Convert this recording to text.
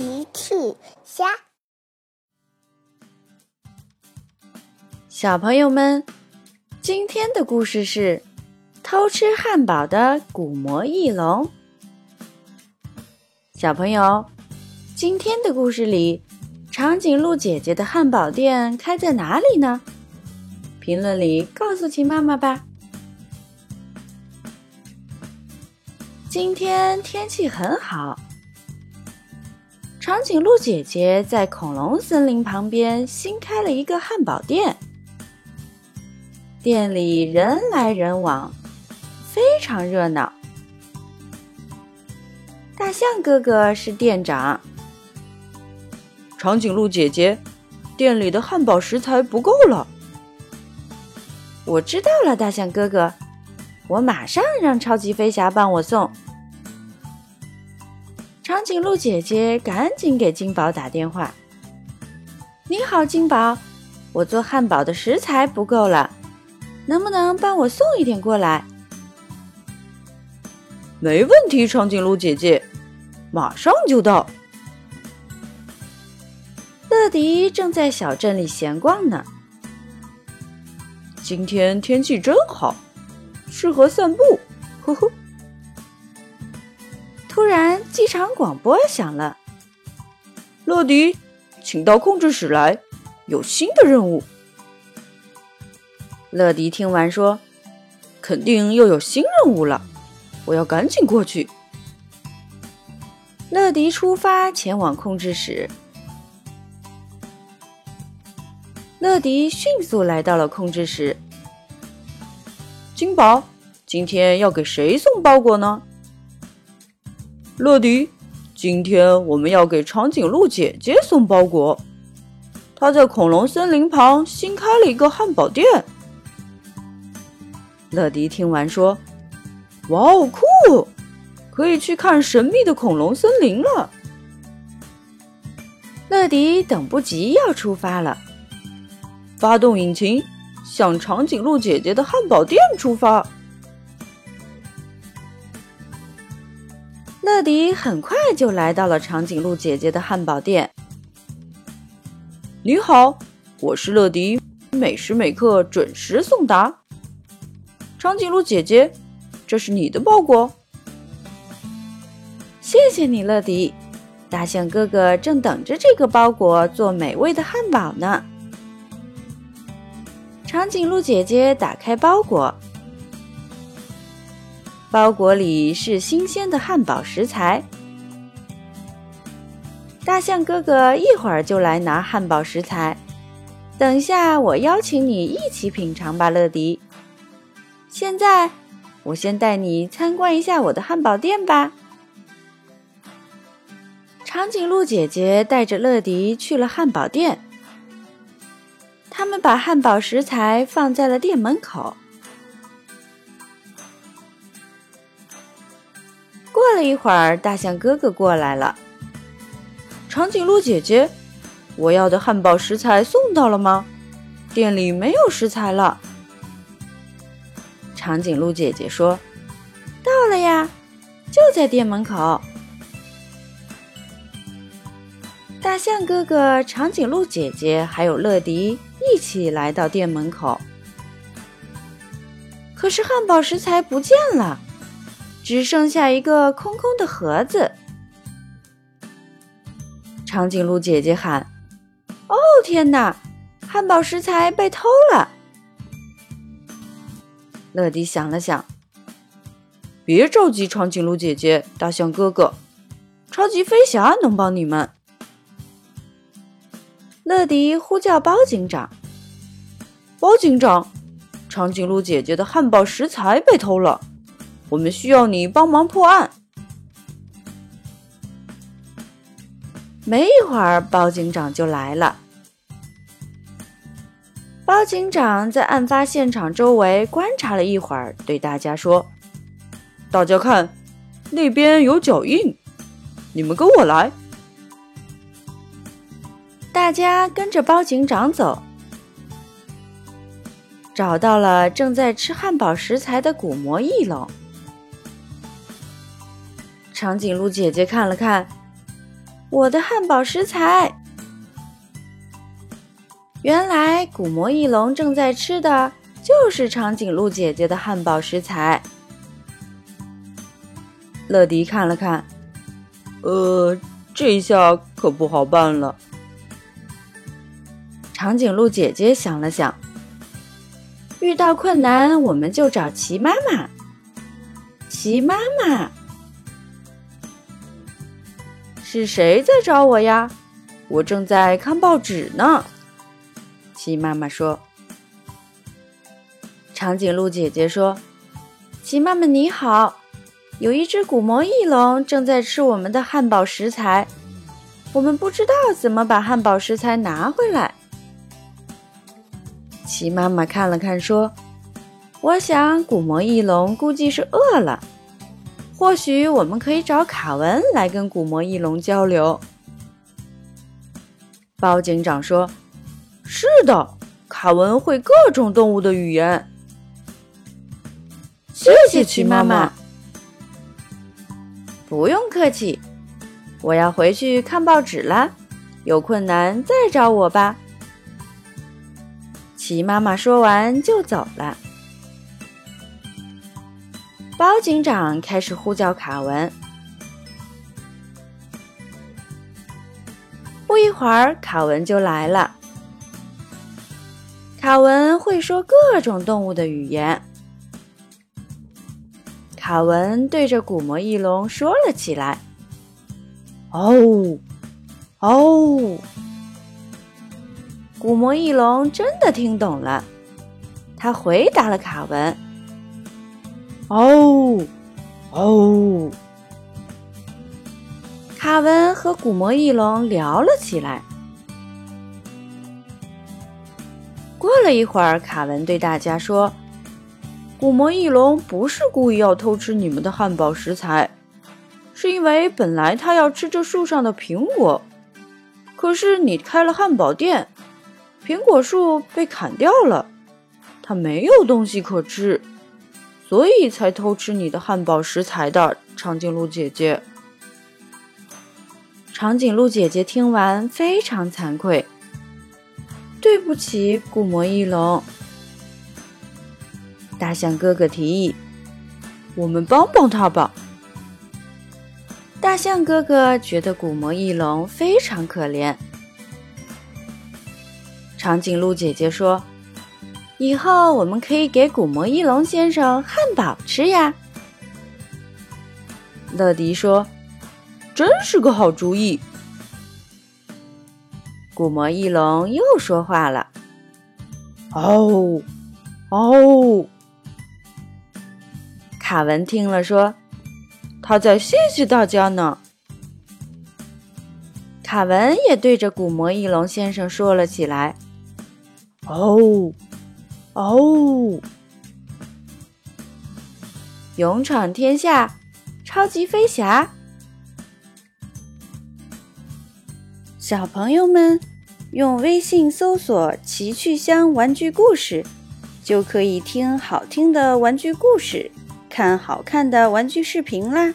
奇趣虾，小朋友们，今天的故事是偷吃汉堡的古魔翼龙。小朋友，今天的故事里，长颈鹿姐姐的汉堡店开在哪里呢？评论里告诉秦妈妈吧。今天天气很好。长颈鹿姐姐在恐龙森林旁边新开了一个汉堡店，店里人来人往，非常热闹。大象哥哥是店长。长颈鹿姐姐，店里的汉堡食材不够了。我知道了，大象哥哥，我马上让超级飞侠帮我送。长颈鹿姐姐赶紧给金宝打电话：“你好，金宝，我做汉堡的食材不够了，能不能帮我送一点过来？”“没问题，长颈鹿姐姐，马上就到。”乐迪正在小镇里闲逛呢。今天天气真好，适合散步。呵呵。突然，机场广播响了：“乐迪，请到控制室来，有新的任务。”乐迪听完说：“肯定又有新任务了，我要赶紧过去。”乐迪出发前往控制室。乐迪迅速来到了控制室。金宝，今天要给谁送包裹呢？乐迪，今天我们要给长颈鹿姐姐送包裹。她在恐龙森林旁新开了一个汉堡店。乐迪听完说：“哇哦，酷！可以去看神秘的恐龙森林了。”乐迪等不及要出发了，发动引擎，向长颈鹿姐姐的汉堡店出发。乐迪很快就来到了长颈鹿姐姐的汉堡店。你好，我是乐迪，每时每刻准时送达。长颈鹿姐姐，这是你的包裹。谢谢你，乐迪。大象哥哥正等着这个包裹做美味的汉堡呢。长颈鹿姐姐打开包裹。包裹里是新鲜的汉堡食材。大象哥哥一会儿就来拿汉堡食材。等下我邀请你一起品尝吧，乐迪。现在我先带你参观一下我的汉堡店吧。长颈鹿姐姐带着乐迪去了汉堡店。他们把汉堡食材放在了店门口。过了一会儿，大象哥哥过来了。长颈鹿姐姐，我要的汉堡食材送到了吗？店里没有食材了。长颈鹿姐姐说：“到了呀，就在店门口。”大象哥哥、长颈鹿姐姐还有乐迪一起来到店门口，可是汉堡食材不见了。只剩下一个空空的盒子。长颈鹿姐姐喊：“哦，天哪！汉堡食材被偷了！”乐迪想了想：“别着急，长颈鹿姐姐，大象哥哥，超级飞侠能帮你们。”乐迪呼叫包警长：“包警长，长颈鹿姐姐的汉堡食材被偷了。”我们需要你帮忙破案。没一会儿，包警长就来了。包警长在案发现场周围观察了一会儿，对大家说：“大家看，那边有脚印，你们跟我来。”大家跟着包警长走，找到了正在吃汉堡食材的古魔翼龙。长颈鹿姐姐看了看，我的汉堡食材！原来古魔翼龙正在吃的就是长颈鹿姐姐的汉堡食材。乐迪看了看，呃，这下可不好办了。长颈鹿姐姐想了想，遇到困难我们就找齐妈妈。齐妈妈，是谁在找我呀？我正在看报纸呢。齐妈妈说：“长颈鹿姐姐说，齐妈妈你好，有一只古魔翼龙正在吃我们的汉堡食材，我们不知道怎么把汉堡食材拿回来。”齐妈妈看了看说：“我想古魔翼龙估计是饿了，或许我们可以找卡文来跟古魔翼龙交流。”包警长说。是的，卡文会各种动物的语言。谢谢齐妈妈。不用客气，我要回去看报纸啦。有困难再找我吧。齐妈妈说完就走了。包警长开始呼叫卡文。不一会儿，卡文就来了。卡文会说各种动物的语言。卡文对着古魔翼龙说了起来：“哦，哦！”古魔翼龙真的听懂了，他回答了卡文：“哦，哦！”卡文和古魔翼龙聊了起来。过了一会儿，卡文对大家说：“古魔翼龙不是故意要偷吃你们的汉堡食材，是因为本来他要吃这树上的苹果，可是你开了汉堡店，苹果树被砍掉了，他没有东西可吃，所以才偷吃你的汉堡食材的。”长颈鹿姐姐，长颈鹿姐姐听完非常惭愧。对不起，古魔翼龙。大象哥哥提议：“我们帮帮他吧。”大象哥哥觉得古魔翼龙非常可怜。长颈鹿姐姐说：“以后我们可以给古魔翼龙先生汉堡吃呀。”乐迪说：“真是个好主意。”古魔翼龙又说话了：“哦，哦！”卡文听了说：“他在谢谢大家呢。”卡文也对着古魔翼龙先生说了起来：“哦，哦！”勇闯天下，超级飞侠，小朋友们。用微信搜索“奇趣箱玩具故事”，就可以听好听的玩具故事，看好看的玩具视频啦。